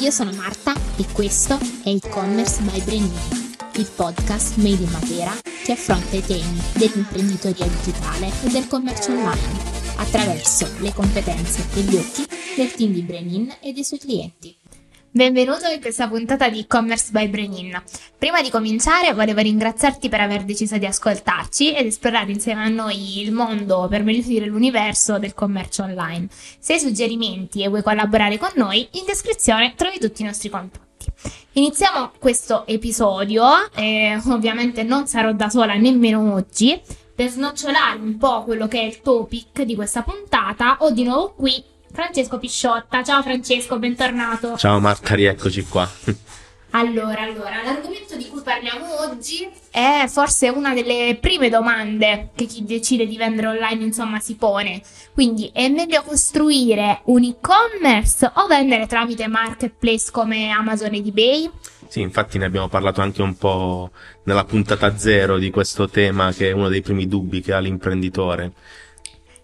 io sono Marta e questo è e-commerce by Brenini, il podcast made in Matera che affronta i temi dell'imprenditoria digitale e del commercio online attraverso le competenze e gli occhi del team di Brenin e dei suoi clienti. Benvenuto in questa puntata di e-commerce by Brenin. Prima di cominciare volevo ringraziarti per aver deciso di ascoltarci ed esplorare insieme a noi il mondo, per meglio dire l'universo del commercio online. Se hai suggerimenti e vuoi collaborare con noi, in descrizione trovi tutti i nostri contatti. Iniziamo questo episodio e ovviamente non sarò da sola nemmeno oggi. Per snocciolare un po' quello che è il topic di questa puntata, ho di nuovo qui Francesco Pisciotta. Ciao Francesco, bentornato. Ciao Marta, rieccoci qua. Allora, allora, l'argomento di cui parliamo oggi è forse una delle prime domande che chi decide di vendere online, insomma, si pone. Quindi, è meglio costruire un e-commerce o vendere tramite marketplace come Amazon ed eBay? Sì, infatti ne abbiamo parlato anche un po' nella puntata zero di questo tema che è uno dei primi dubbi che ha l'imprenditore.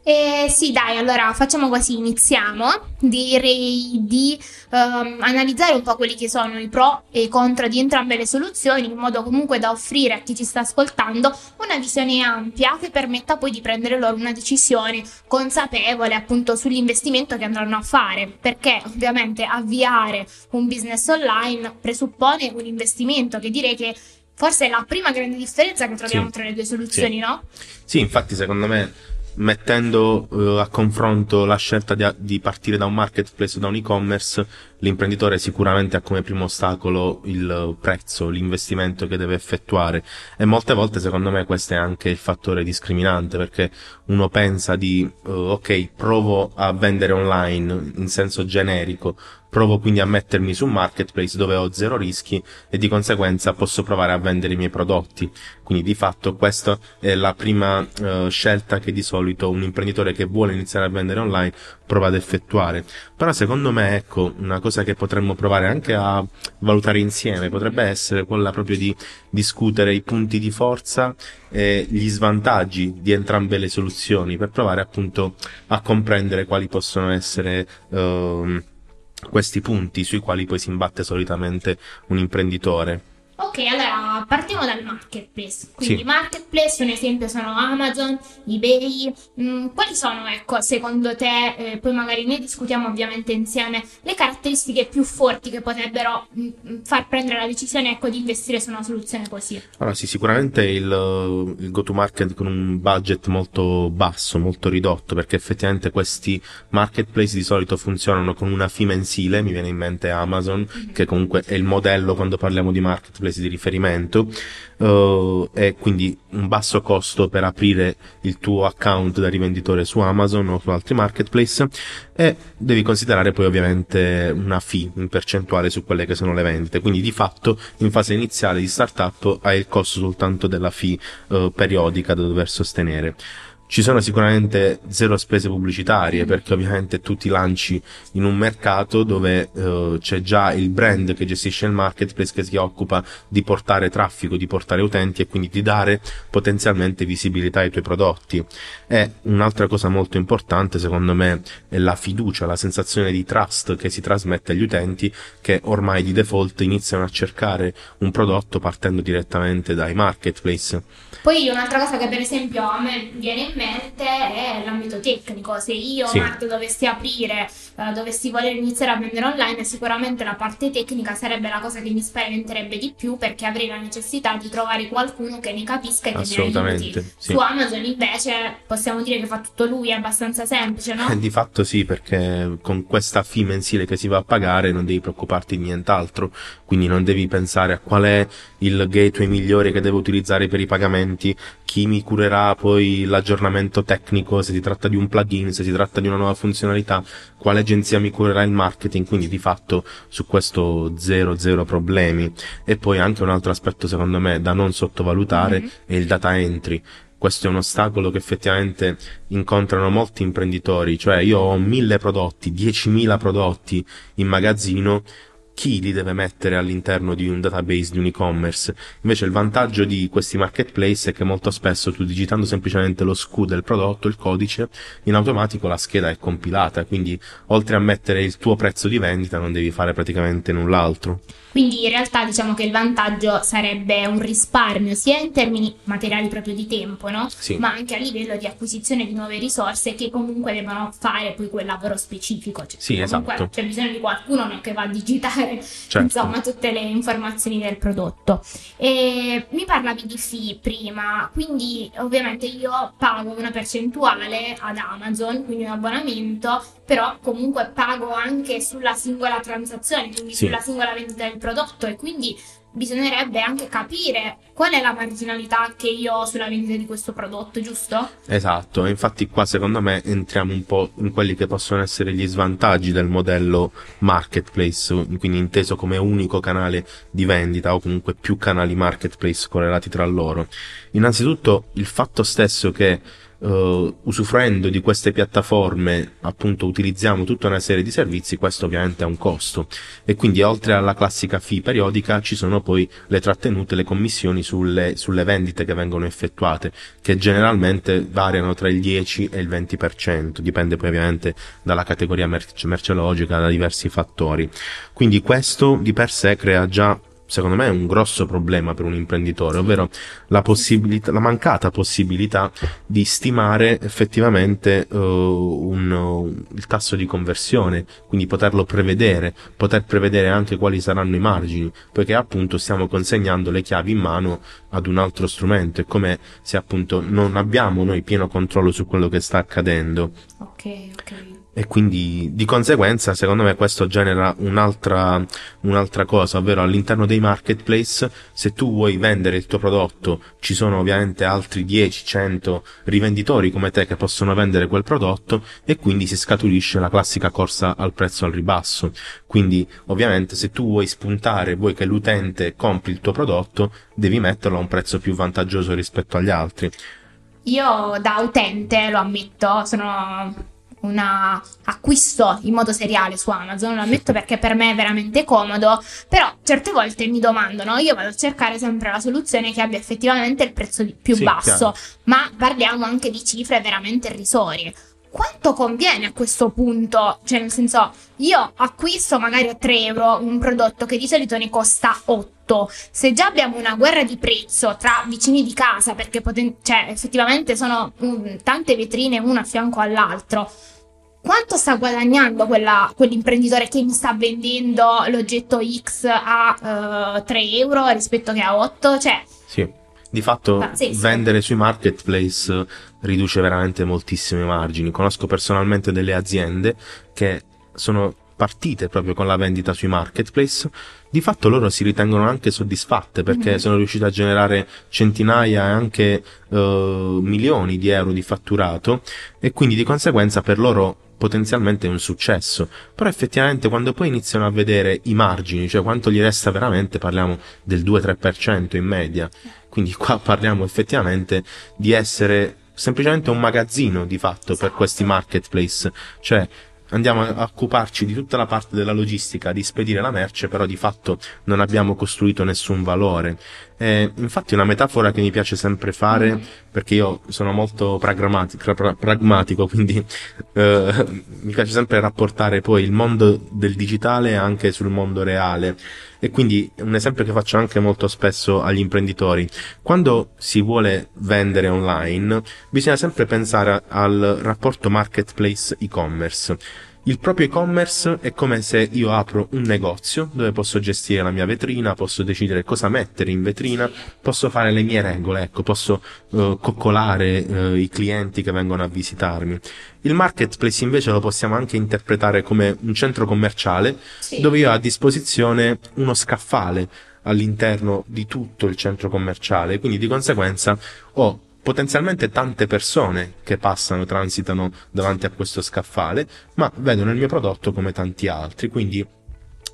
Eh, sì, dai, allora facciamo così, iniziamo. Direi di um, analizzare un po' quelli che sono i pro e i contro di entrambe le soluzioni, in modo comunque da offrire a chi ci sta ascoltando una visione ampia che permetta poi di prendere loro una decisione consapevole appunto sull'investimento che andranno a fare, perché ovviamente avviare un business online presuppone un investimento che direi che forse è la prima grande differenza che troviamo Sì. tra le due soluzioni, Sì. no? Sì, infatti secondo me mettendo eh, a confronto la scelta di, di partire da un marketplace o da un e-commerce, l'imprenditore sicuramente ha come primo ostacolo il prezzo, l'investimento che deve effettuare. E molte volte secondo me questo è anche il fattore discriminante perché uno pensa di eh, ok, provo a vendere online in senso generico, provo quindi a mettermi su un marketplace dove ho zero rischi e di conseguenza posso provare a vendere i miei prodotti. Quindi di fatto questa è la prima eh, scelta che di solito un imprenditore che vuole iniziare a vendere online prova ad effettuare. Però secondo me, ecco, una cosa che potremmo provare anche a valutare insieme potrebbe essere quella proprio di discutere i punti di forza e gli svantaggi di entrambe le soluzioni per provare appunto a comprendere quali possono essere ehm, questi punti sui quali poi si imbatte solitamente un imprenditore. Ok, allora partiamo dal marketplace. Quindi Sì. marketplace, un esempio sono Amazon, eBay. Mm, quali sono, ecco, secondo te, eh, poi magari ne discutiamo ovviamente insieme, le caratteristiche più forti che potrebbero mm, mm, far prendere la decisione, ecco, di investire su una soluzione così? Allora sì, sicuramente il, il go-to-market con un budget molto basso, molto ridotto, perché effettivamente questi marketplace di solito funzionano con una fee mensile, mi viene in mente Amazon, che comunque è il modello quando parliamo di marketplace di riferimento, eh, e quindi un basso costo per aprire il tuo account da rivenditore su Amazon o su altri marketplace, e devi considerare poi ovviamente una fee in percentuale su quelle che sono le vendite, quindi di fatto in fase iniziale di startup hai il costo soltanto della fee eh, periodica da dover sostenere. Ci sono sicuramente zero spese pubblicitarie perché ovviamente tu ti lanci in un mercato dove eh, c'è già il brand che gestisce il marketplace che si occupa di portare traffico, di portare utenti e quindi di dare potenzialmente visibilità ai tuoi prodotti. E un'altra cosa molto importante secondo me è la fiducia, la sensazione di trust che si trasmette agli utenti che ormai di default iniziano a cercare un prodotto partendo direttamente dai marketplace. Poi un'altra cosa che per esempio a me viene in mente è l'ambito tecnico. Se io, Sì. Marta, dovessi aprire, eh, dovessi voler iniziare a vendere online, sicuramente la parte tecnica sarebbe la cosa che mi spaventerebbe di più perché avrei la necessità di trovare qualcuno che ne capisca e che mi aiuti. Sì. Su Amazon invece possiamo dire che fa tutto lui, è abbastanza semplice, no? Di fatto sì, perché con questa fee mensile che si va a pagare non devi preoccuparti di nient'altro, quindi non devi pensare a qual è il gateway migliore che devo utilizzare per i pagamenti, chi mi curerà poi l'aggiornamento tecnico, se si tratta di un plugin, se si tratta di una nuova funzionalità, quale agenzia mi curerà il marketing, quindi di fatto su questo zero zero problemi. E poi anche un altro aspetto secondo me da non sottovalutare Mhm. è il data entry. Questo è un ostacolo che effettivamente incontrano molti imprenditori, cioè io ho mille prodotti, 10.000 prodotti in magazzino, chi li deve mettere all'interno di un database di un e-commerce. Invece il vantaggio di questi marketplace è che molto spesso tu digitando semplicemente lo SKU del prodotto, il codice, in automatico la scheda è compilata, quindi oltre a mettere il tuo prezzo di vendita non devi fare praticamente null'altro. Quindi in realtà diciamo che il vantaggio sarebbe un risparmio sia in termini materiali proprio di tempo, no? Sì. Ma anche a livello di acquisizione di nuove risorse che comunque devono fare poi quel lavoro specifico. Cioè, Sì, comunque esatto. c'è bisogno di qualcuno no, che va a digitare Certo. insomma tutte le informazioni del prodotto. E mi parlavi di fee prima, quindi ovviamente io pago una percentuale ad Amazon, quindi un abbonamento, però comunque pago anche sulla singola transazione, quindi Sì. sulla singola vendita del prodotto e quindi bisognerebbe anche capire qual è la marginalità che io ho sulla vendita di questo prodotto, giusto? Esatto, infatti qua secondo me entriamo un po' in quelli che possono essere gli svantaggi del modello marketplace, quindi inteso come unico canale di vendita o comunque più canali marketplace correlati tra loro. Innanzitutto il fatto stesso che eh, usufruendo di queste piattaforme appunto utilizziamo tutta una serie di servizi, questo ovviamente ha un costo e quindi oltre alla classica fee periodica ci sono poi le trattenute, le commissioni sulle, sulle vendite che vengono effettuate che generalmente variano tra il 10 e il 20%, dipende poi ovviamente dalla categoria merce- merceologica, da diversi fattori. Quindi questo di per sé crea già secondo me un grosso problema per un imprenditore, ovvero la possibilità, la mancata possibilità di stimare effettivamente eh, un, un- il tasso di conversione, quindi poterlo prevedere, poter prevedere anche quali saranno i margini, poiché appunto stiamo consegnando le chiavi in mano ad un altro strumento, è come se appunto non abbiamo noi pieno controllo su quello che sta accadendo. Ok, ok. E quindi di conseguenza, secondo me, questo genera un'altra, un'altra cosa, ovvero all'interno dei marketplace, se tu vuoi vendere il tuo prodotto, ci sono ovviamente altri 10, 100 rivenditori come te che possono vendere quel prodotto e quindi si scaturisce la classica corsa al prezzo al ribasso. Quindi, ovviamente, se tu vuoi spuntare, vuoi che l'utente compri il tuo prodotto, devi metterlo a un prezzo più vantaggioso rispetto agli altri. Io da utente, lo ammetto, sono una acquisto in modo seriale su Amazon, lo ammetto perché per me è veramente comodo, però certe volte mi domando, no? Io vado a cercare sempre la soluzione che abbia effettivamente il prezzo più Sì, basso, chiaro. ma parliamo anche di cifre veramente irrisorie. Quanto conviene a questo punto? Cioè, nel senso, io acquisto magari a 3 euro un prodotto che di solito ne costa 8. Se già abbiamo una guerra di prezzo tra vicini di casa, perché poten- cioè, effettivamente sono mm, tante vetrine una a fianco all'altro, quanto sta guadagnando quella- quell'imprenditore che mi sta vendendo l'oggetto X a eh, 3 euro rispetto che a 8? Cioè, Sì. Di fatto Pazzesco. vendere sui marketplace riduce veramente moltissimi margini. Conosco personalmente delle aziende che sono partite proprio con la vendita sui marketplace. Di fatto loro si ritengono anche soddisfatte perché Mhm. sono riuscite a generare centinaia e anche eh, milioni di euro di fatturato e quindi di conseguenza per loro potenzialmente è un successo. Però effettivamente quando poi iniziano a vedere i margini, cioè quanto gli resta veramente, parliamo del 2-3% in media. Quindi qua parliamo effettivamente di essere semplicemente un magazzino di fatto per questi marketplace, cioè andiamo a a occuparci di tutta la parte della logistica, di spedire la merce, però di fatto non abbiamo costruito nessun valore. E infatti una metafora che mi piace sempre fare, perché io sono molto pragmati- pra- pragmatico, quindi eh, mi piace sempre rapportare poi il mondo del digitale anche sul mondo reale. E quindi un esempio che faccio anche molto spesso agli imprenditori. Quando si vuole vendere online, bisogna sempre pensare al rapporto marketplace e-commerce. Il proprio e-commerce è come se io apro un negozio dove posso gestire la mia vetrina, posso decidere cosa mettere in vetrina, posso fare le mie regole, ecco, posso eh, coccolare eh, i clienti che vengono a visitarmi. Il marketplace invece lo possiamo anche interpretare come un centro commerciale sì. dove io ho a disposizione uno scaffale all'interno di tutto il centro commerciale, quindi di conseguenza ho potenzialmente tante persone che passano, transitano davanti a questo scaffale, ma vedono il mio prodotto come tanti altri, quindi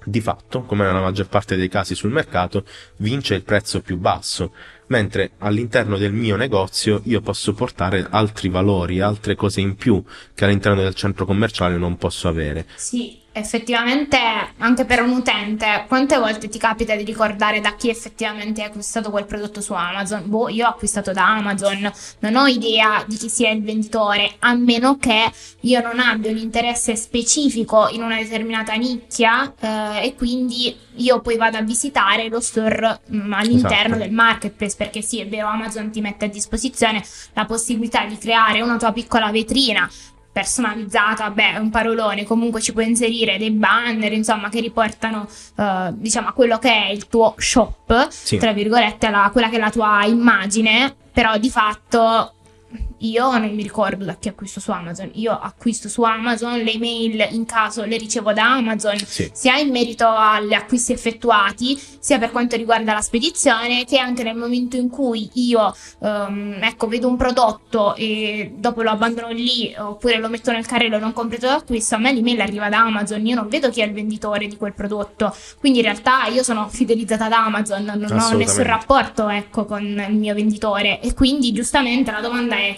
di fatto, come nella maggior parte dei casi sul mercato, vince il prezzo più basso, mentre all'interno del mio negozio io posso portare altri valori, altre cose in più che all'interno del centro commerciale non posso avere. Sì, effettivamente anche per un utente, quante volte ti capita di ricordare da chi effettivamente hai acquistato quel prodotto su Amazon? Boh, io ho acquistato da Amazon, non ho idea di chi sia il venditore, a meno che io non abbia un interesse specifico in una determinata nicchia eh, e quindi io poi vado a visitare lo store mh, mm, all'interno esatto. del marketplace perché sì, è vero, Amazon ti mette a disposizione la possibilità di creare una tua piccola vetrina personalizzata, beh, è un parolone, comunque ci puoi inserire dei banner, insomma, che riportano, uh, diciamo, a quello che è il tuo shop, sì. tra virgolette, alla, quella che è la tua immagine, però di fatto io non mi ricordo da chi acquisto su Amazon. Io acquisto su Amazon, le email in caso le ricevo da Amazon, sì. sia in merito agli acquisti effettuati, sia per quanto riguarda la spedizione, che anche nel momento in cui io um, ecco, vedo un prodotto e dopo lo abbandono lì oppure lo metto nel carrello e non completo l'acquisto, a me l'email arriva da Amazon, io non vedo chi è il venditore di quel prodotto. Quindi in realtà io sono fidelizzata da Amazon, non ho nessun rapporto ecco, con il mio venditore e quindi giustamente la domanda è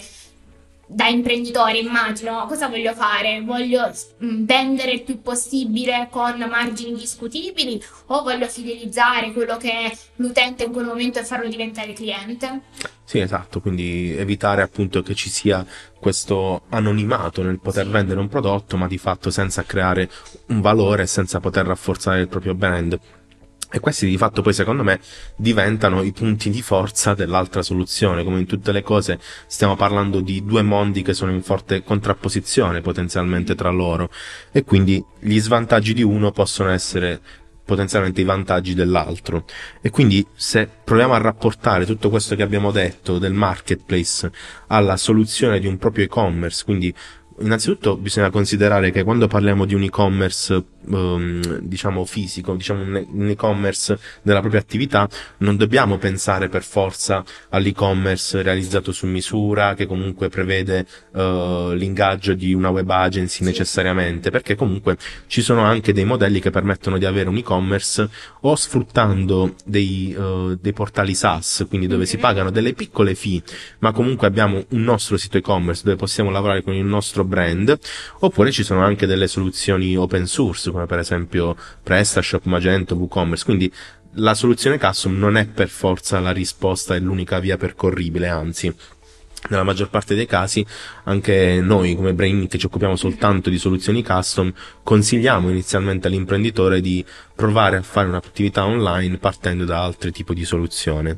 da imprenditore immagino. Cosa voglio fare? Voglio mm, vendere il più possibile con margini discutibili o voglio fidelizzare quello che è l'utente in quel momento e farlo diventare cliente? Sì esatto quindi evitare appunto che ci sia questo anonimato nel poter sì. vendere un prodotto ma di fatto senza creare un valore senza poter rafforzare il proprio brand e questi di fatto poi secondo me diventano i punti di forza dell'altra soluzione, come in tutte le cose stiamo parlando di due mondi che sono in forte contrapposizione potenzialmente tra loro e quindi gli svantaggi di uno possono essere potenzialmente i vantaggi dell'altro. E quindi se proviamo a rapportare tutto questo che abbiamo detto del marketplace alla soluzione di un proprio e-commerce, quindi innanzitutto bisogna considerare che quando parliamo di un e-commerce um, diciamo fisico, diciamo un e-commerce della propria attività, non dobbiamo pensare per forza all'e-commerce realizzato su misura, che comunque prevede uh, l'ingaggio di una web agency necessariamente, perché comunque ci sono anche dei modelli che permettono di avere un e-commerce o sfruttando dei, uh, dei portali SaaS, quindi dove si pagano delle piccole fee, ma comunque abbiamo un nostro sito e-commerce dove possiamo lavorare con il nostro brand, oppure ci sono anche delle soluzioni open source come per esempio PrestaShop, Magento, WooCommerce, quindi la soluzione custom non è per forza la risposta e l'unica via percorribile, anzi nella maggior parte dei casi anche noi come Brain che ci occupiamo soltanto di soluzioni custom consigliamo inizialmente all'imprenditore di provare a fare un'attività online partendo da altri tipi di soluzione.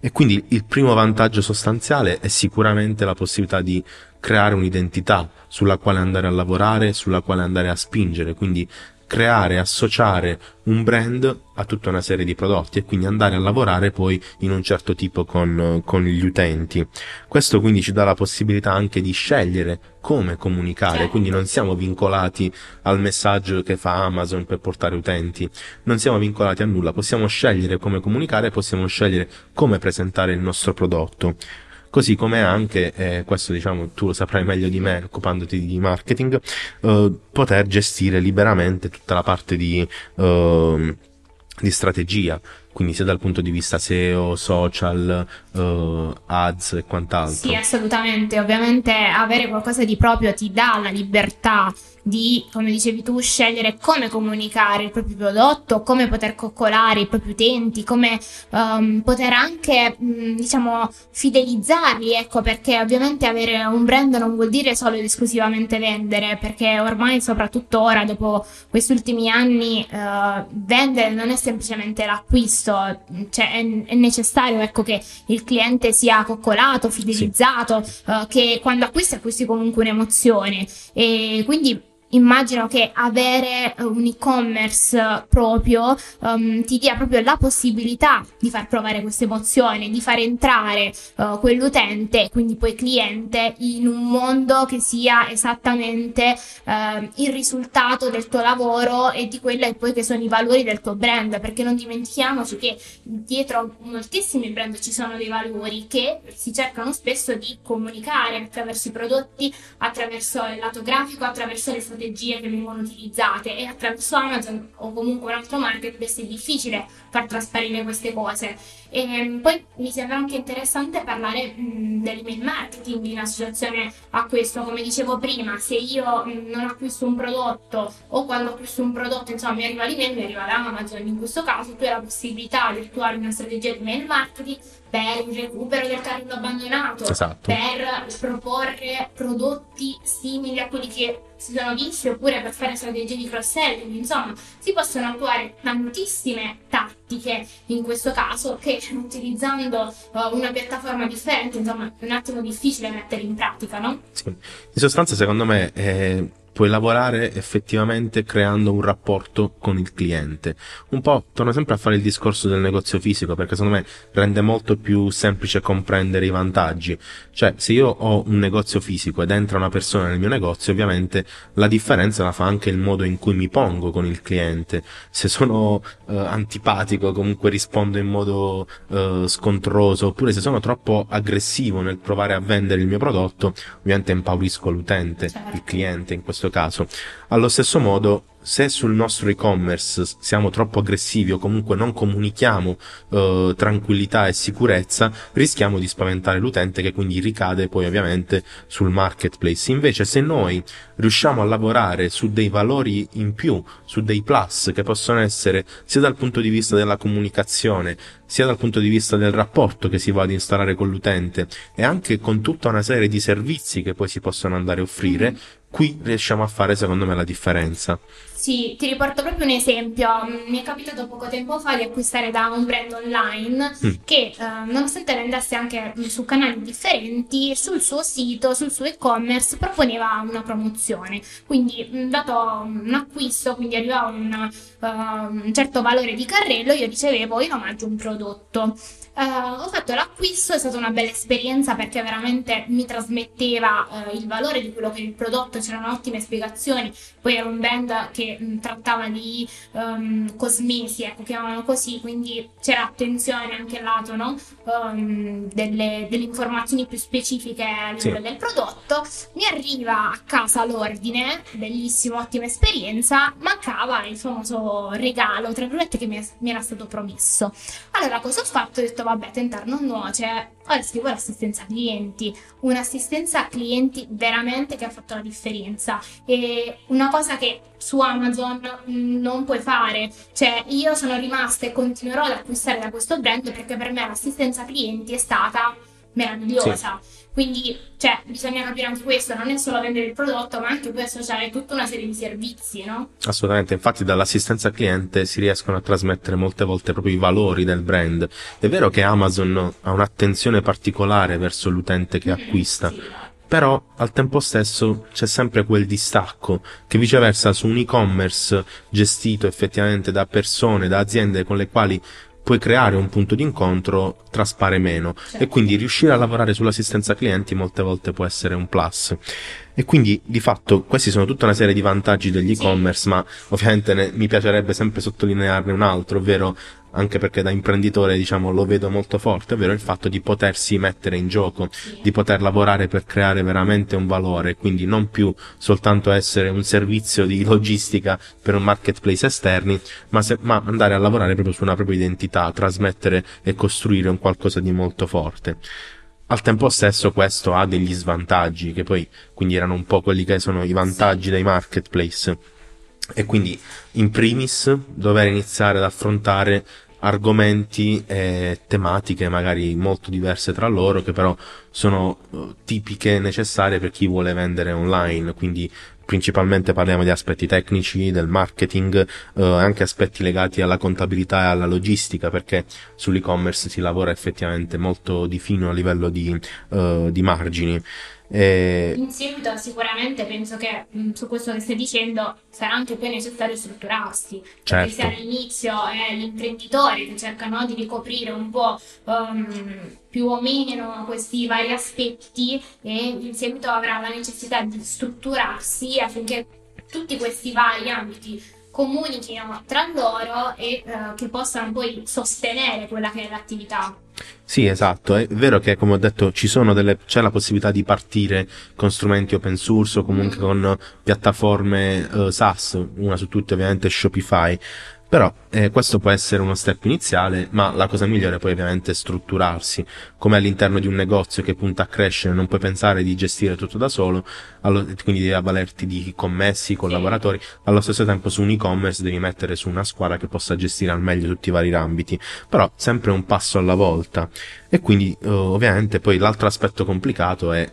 E quindi il primo vantaggio sostanziale è sicuramente la possibilità di creare un'identità sulla quale andare a lavorare, sulla quale andare a spingere, quindi creare, associare un brand a tutta una serie di prodotti e quindi andare a lavorare poi in un certo tipo con, con gli utenti. Questo quindi ci dà la possibilità anche di scegliere come comunicare, quindi non siamo vincolati al messaggio che fa Amazon per portare utenti, non siamo vincolati a nulla, possiamo scegliere come comunicare, possiamo scegliere come presentare il nostro prodotto così come anche, eh, questo diciamo tu lo saprai meglio di me occupandoti di marketing, eh, poter gestire liberamente tutta la parte di, eh, di strategia, quindi sia dal punto di vista SEO, social, uh, ads e quant'altro. Sì, assolutamente. Ovviamente avere qualcosa di proprio ti dà la libertà di, come dicevi tu, scegliere come comunicare il proprio prodotto, come poter coccolare i propri utenti, come um, poter anche, mh, mm, diciamo, fidelizzarli, ecco, perché ovviamente avere un brand non vuol dire solo ed esclusivamente vendere, perché ormai, soprattutto ora, dopo questi ultimi anni, uh, vendere non è semplicemente l'acquisto, cioè è, è necessario, ecco, che il cliente sia coccolato, fidelizzato, sì. uh, che quando acquisti acquisti comunque un'emozione e quindi immagino che avere eh, un e-commerce proprio um, ti dia proprio la possibilità di far provare questa emozione, di far entrare uh, quell'utente, quindi poi cliente, in un mondo che sia esattamente uh, il risultato del tuo lavoro e di quello e poi che sono i valori del tuo brand, perché non dimentichiamoci che dietro moltissimi brand ci sono dei valori che si cercano spesso di comunicare attraverso i prodotti, attraverso il lato grafico, attraverso le strategie strategie che vengono utilizzate e attraverso Amazon o comunque un altro marketplace è difficile far trasparire queste cose. E ehm, poi mi sembra anche interessante parlare mh, dell'email marketing in associazione a questo, come dicevo prima, se io mh, non acquisto un prodotto o quando acquisto un prodotto, insomma, mi arriva l'email, mi arriva da Amazon, in questo caso tu hai la possibilità di attuare una strategia di email marketing per il recupero del carrello abbandonato, esatto. per proporre prodotti simili a quelli che si sono visti oppure per fare strategie di cross-selling, insomma, si possono attuare tantissime tattiche in questo caso che utilizzando uh, una piattaforma differente, insomma, è un attimo difficile mettere in pratica, no? Sì. In sostanza, secondo me, eh, puoi lavorare effettivamente creando un rapporto con il cliente. Un po' torno sempre a fare il discorso del negozio fisico perché secondo me rende molto più semplice comprendere i vantaggi. Cioè, se io ho un negozio fisico ed entra una persona nel mio negozio, ovviamente la differenza la fa anche il modo in cui mi pongo con il cliente. Se sono eh, antipatico, comunque rispondo in modo eh, scontroso, oppure se sono troppo aggressivo nel provare a vendere il mio prodotto, ovviamente impaurisco l'utente, certo. il cliente in questo caso. Allo stesso modo, se sul nostro e-commerce siamo troppo aggressivi o comunque non comunichiamo eh, tranquillità e sicurezza, rischiamo di spaventare l'utente che quindi ricade poi ovviamente sul marketplace. Invece se noi riusciamo a lavorare su dei valori in più, su dei plus che possono essere sia dal punto di vista della comunicazione, sia dal punto di vista del rapporto che si va ad installare con l'utente e anche con tutta una serie di servizi che poi si possono andare a offrire, qui riusciamo a fare secondo me la differenza. Sì, ti riporto proprio un esempio. Mi è capitato poco tempo fa di acquistare da un brand online mm. che, eh, nonostante vendesse anche su canali differenti, sul suo sito, sul suo e-commerce, proponeva una promozione. Quindi, dato un acquisto, quindi arrivava un, uh, un certo valore di carrello, io ricevevo in omaggio un prodotto. Uh, ho fatto l'acquisto, è stata una bella esperienza perché veramente mi trasmetteva uh, il valore di quello che è il prodotto, c'erano ottime spiegazioni, poi era un brand che mh, trattava di um, cosmesi, ecco, chiamavano così, quindi c'era attenzione anche al lato no? um, delle, delle, informazioni più specifiche a livello sì. del prodotto. Mi arriva a casa l'ordine, bellissimo, ottima esperienza, mancava il famoso regalo, tra virgolette, che mi, mi era stato promesso. Allora, cosa ho fatto? Ho detto, vabbè, tentare non nuoce, ora scrivo l'assistenza clienti, un'assistenza clienti veramente che ha fatto la differenza e una cosa che su Amazon non puoi fare, cioè io sono rimasta e continuerò ad acquistare da questo brand perché per me l'assistenza clienti è stata meravigliosa. Sì. Quindi, cioè, bisogna capire anche questo, non è solo vendere il prodotto, ma anche poi associare tutta una serie di servizi, no? Assolutamente, infatti dall'assistenza al cliente si riescono a trasmettere molte volte proprio i valori del brand. È vero che Amazon ha un'attenzione particolare verso l'utente che mm-hmm, acquista. Sì. Però al tempo stesso c'è sempre quel distacco che viceversa su un e-commerce gestito effettivamente da persone, da aziende con le quali puoi creare un punto di incontro traspare meno certo. e quindi riuscire a lavorare sull'assistenza clienti molte volte può essere un plus. E quindi di fatto questi sono tutta una serie di vantaggi degli e-commerce, sì. ma ovviamente ne, mi piacerebbe sempre sottolinearne un altro, ovvero anche perché da imprenditore diciamo lo vedo molto forte, ovvero il fatto di potersi mettere in gioco, di poter lavorare per creare veramente un valore, quindi non più soltanto essere un servizio di logistica per un marketplace esterni, ma, se, ma andare a lavorare proprio su una propria identità, trasmettere e costruire un qualcosa di molto forte. Al tempo stesso questo ha degli svantaggi, che poi quindi erano un po' quelli che sono i vantaggi dei marketplace e quindi in primis dover iniziare ad affrontare argomenti e tematiche magari molto diverse tra loro che però sono uh, tipiche e necessarie per chi vuole vendere online quindi principalmente parliamo di aspetti tecnici, del marketing, eh, anche aspetti legati alla contabilità e alla logistica, perché sull'e-commerce si lavora effettivamente molto di fino a livello di, eh, di margini. E... In seguito sicuramente penso che mh, mm, su questo che stai dicendo sarà anche poi necessario strutturarsi, certo. perché se all'inizio è l'imprenditore che cercano di ricoprire un po' um, più o meno questi vari aspetti e in seguito avrà la necessità di strutturarsi affinché tutti questi vari ambiti comunichino tra loro e uh, che possano poi sostenere quella che è l'attività. Sì, esatto. È vero che, come ho detto, ci sono delle, c'è la possibilità di partire con strumenti open source o comunque con piattaforme uh, SaaS, una su tutte ovviamente Shopify. Però eh, questo può essere uno step iniziale, ma la cosa migliore poi ovviamente è strutturarsi, come all'interno di un negozio che punta a crescere, non puoi pensare di gestire tutto da solo, allo, quindi devi avvalerti di commessi, collaboratori, allo stesso tempo su un e-commerce devi mettere su una squadra che possa gestire al meglio tutti i vari ambiti, però sempre un passo alla volta. E quindi eh, ovviamente poi l'altro aspetto complicato è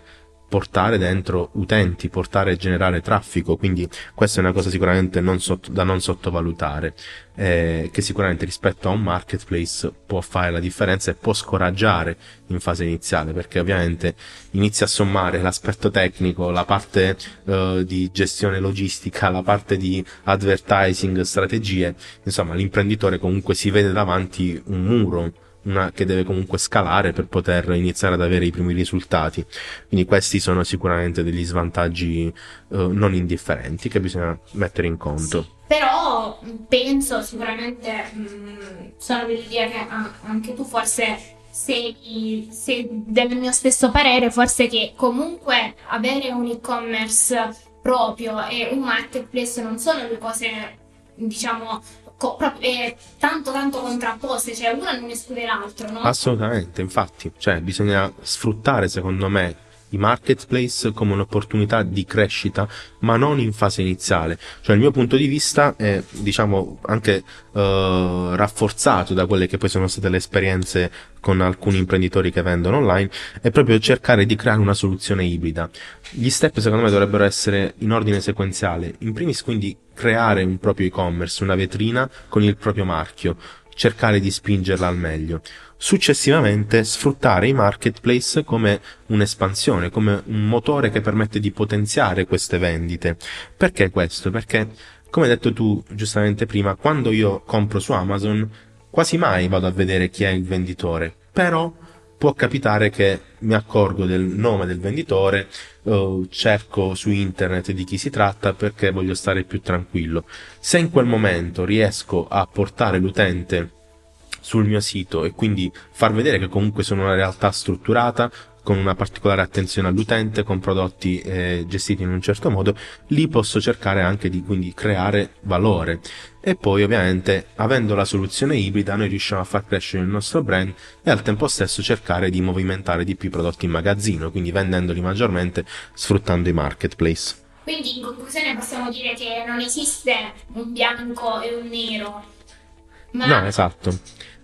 portare dentro utenti, portare e generare traffico, quindi questa è una cosa sicuramente non sotto, da non sottovalutare, eh, che sicuramente rispetto a un marketplace può fare la differenza e può scoraggiare in fase iniziale, perché ovviamente inizia a sommare l'aspetto tecnico, la parte eh, di gestione logistica, la parte di advertising, strategie, insomma l'imprenditore comunque si vede davanti un muro una, che deve comunque scalare per poter iniziare ad avere i primi risultati. Quindi questi sono sicuramente degli svantaggi uh, non indifferenti che bisogna mettere in conto. Sì, però penso sicuramente, mh, sono dell'idea che anche tu forse sei, sei del mio stesso parere, forse che comunque avere un e-commerce proprio e un marketplace non sono due cose diciamo co- eh, tanto tanto contrapposte, cioè una non esclude l'altro, no? Assolutamente, infatti, cioè bisogna sfruttare secondo me i marketplace come un'opportunità di crescita, ma non in fase iniziale. Cioè il mio punto di vista è, diciamo, anche uh, rafforzato da quelle che poi sono state le esperienze con alcuni imprenditori che vendono online, è proprio cercare di creare una soluzione ibrida. Gli step secondo me dovrebbero essere in ordine sequenziale. In primis quindi creare un proprio e-commerce, una vetrina con il proprio marchio, cercare di spingerla al meglio. Successivamente sfruttare i marketplace come un'espansione, come un motore che permette di potenziare queste vendite. Perché questo? Perché, come hai detto tu giustamente prima, quando io compro su Amazon, quasi mai vado a vedere chi è il venditore. Però può capitare che mi accorgo del nome del venditore, uh, cerco su internet di chi si tratta perché voglio stare più tranquillo. Se in quel momento riesco a portare l'utente sul mio sito e quindi far vedere che comunque sono una realtà strutturata, con una particolare attenzione all'utente, con prodotti eh, gestiti in un certo modo, lì posso cercare anche di quindi creare valore. E poi ovviamente avendo la soluzione ibrida noi riusciamo a far crescere il nostro brand e al tempo stesso cercare di movimentare di più i prodotti in magazzino, quindi vendendoli maggiormente sfruttando i marketplace. Quindi in conclusione possiamo dire che non esiste un bianco e un nero. Ma... No, esatto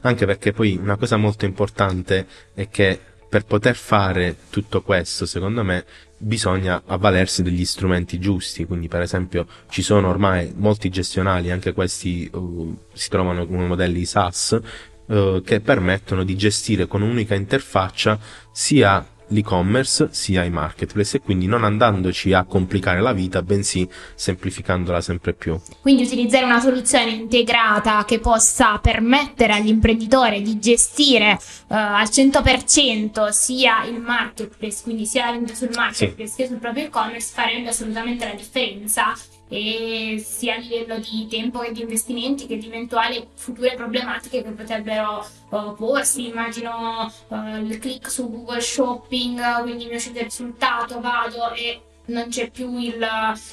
anche perché poi una cosa molto importante è che per poter fare tutto questo, secondo me, bisogna avvalersi degli strumenti giusti. Quindi, per esempio, ci sono ormai molti gestionali, anche questi uh, si trovano come modelli SaaS, uh, che permettono di gestire con un'unica interfaccia sia l'e-commerce sia i marketplace e quindi non andandoci a complicare la vita, bensì semplificandola sempre più. Quindi utilizzare una soluzione integrata che possa permettere all'imprenditore di gestire uh, al 100% sia il marketplace, quindi sia la vendita sul marketplace sì. che sul proprio e-commerce farebbe assolutamente la differenza e sia a livello di tempo che di investimenti che di eventuali future problematiche che potrebbero uh, porsi. Immagino uh, il click su Google Shopping, quindi mi uscite il risultato, vado e non c'è più il,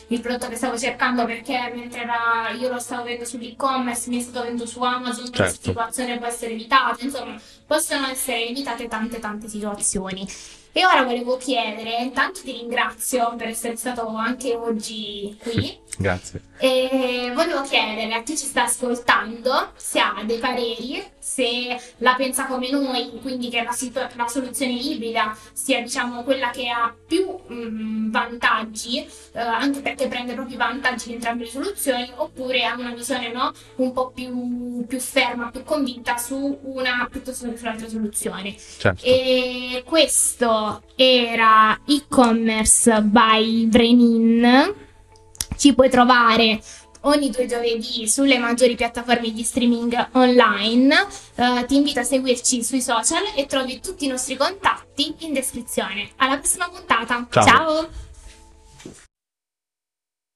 il, prodotto che stavo cercando perché mentre era, io lo stavo vedendo sull'e-commerce mi è stato venduto su Amazon, certo. questa situazione può essere evitata, insomma possono essere evitate tante tante situazioni. E ora volevo chiedere, intanto ti ringrazio per essere stato anche oggi qui. Grazie. E volevo chiedere a chi ci sta ascoltando se ha dei pareri, se la pensa come noi, quindi che la, situ- la soluzione ibrida sia diciamo quella che ha più mh, mm, vantaggi, eh, anche perché prende proprio i vantaggi di entrambe le soluzioni, oppure ha una visione no, un po' più, più ferma, più convinta su una piuttosto che sull'altra soluzione. Certo. E questo era e-commerce by Brenin ci puoi trovare ogni due giovedì sulle maggiori piattaforme di streaming online. Uh, ti invito a seguirci sui social e trovi tutti i nostri contatti in descrizione. Alla prossima puntata. Ciao. Ciao.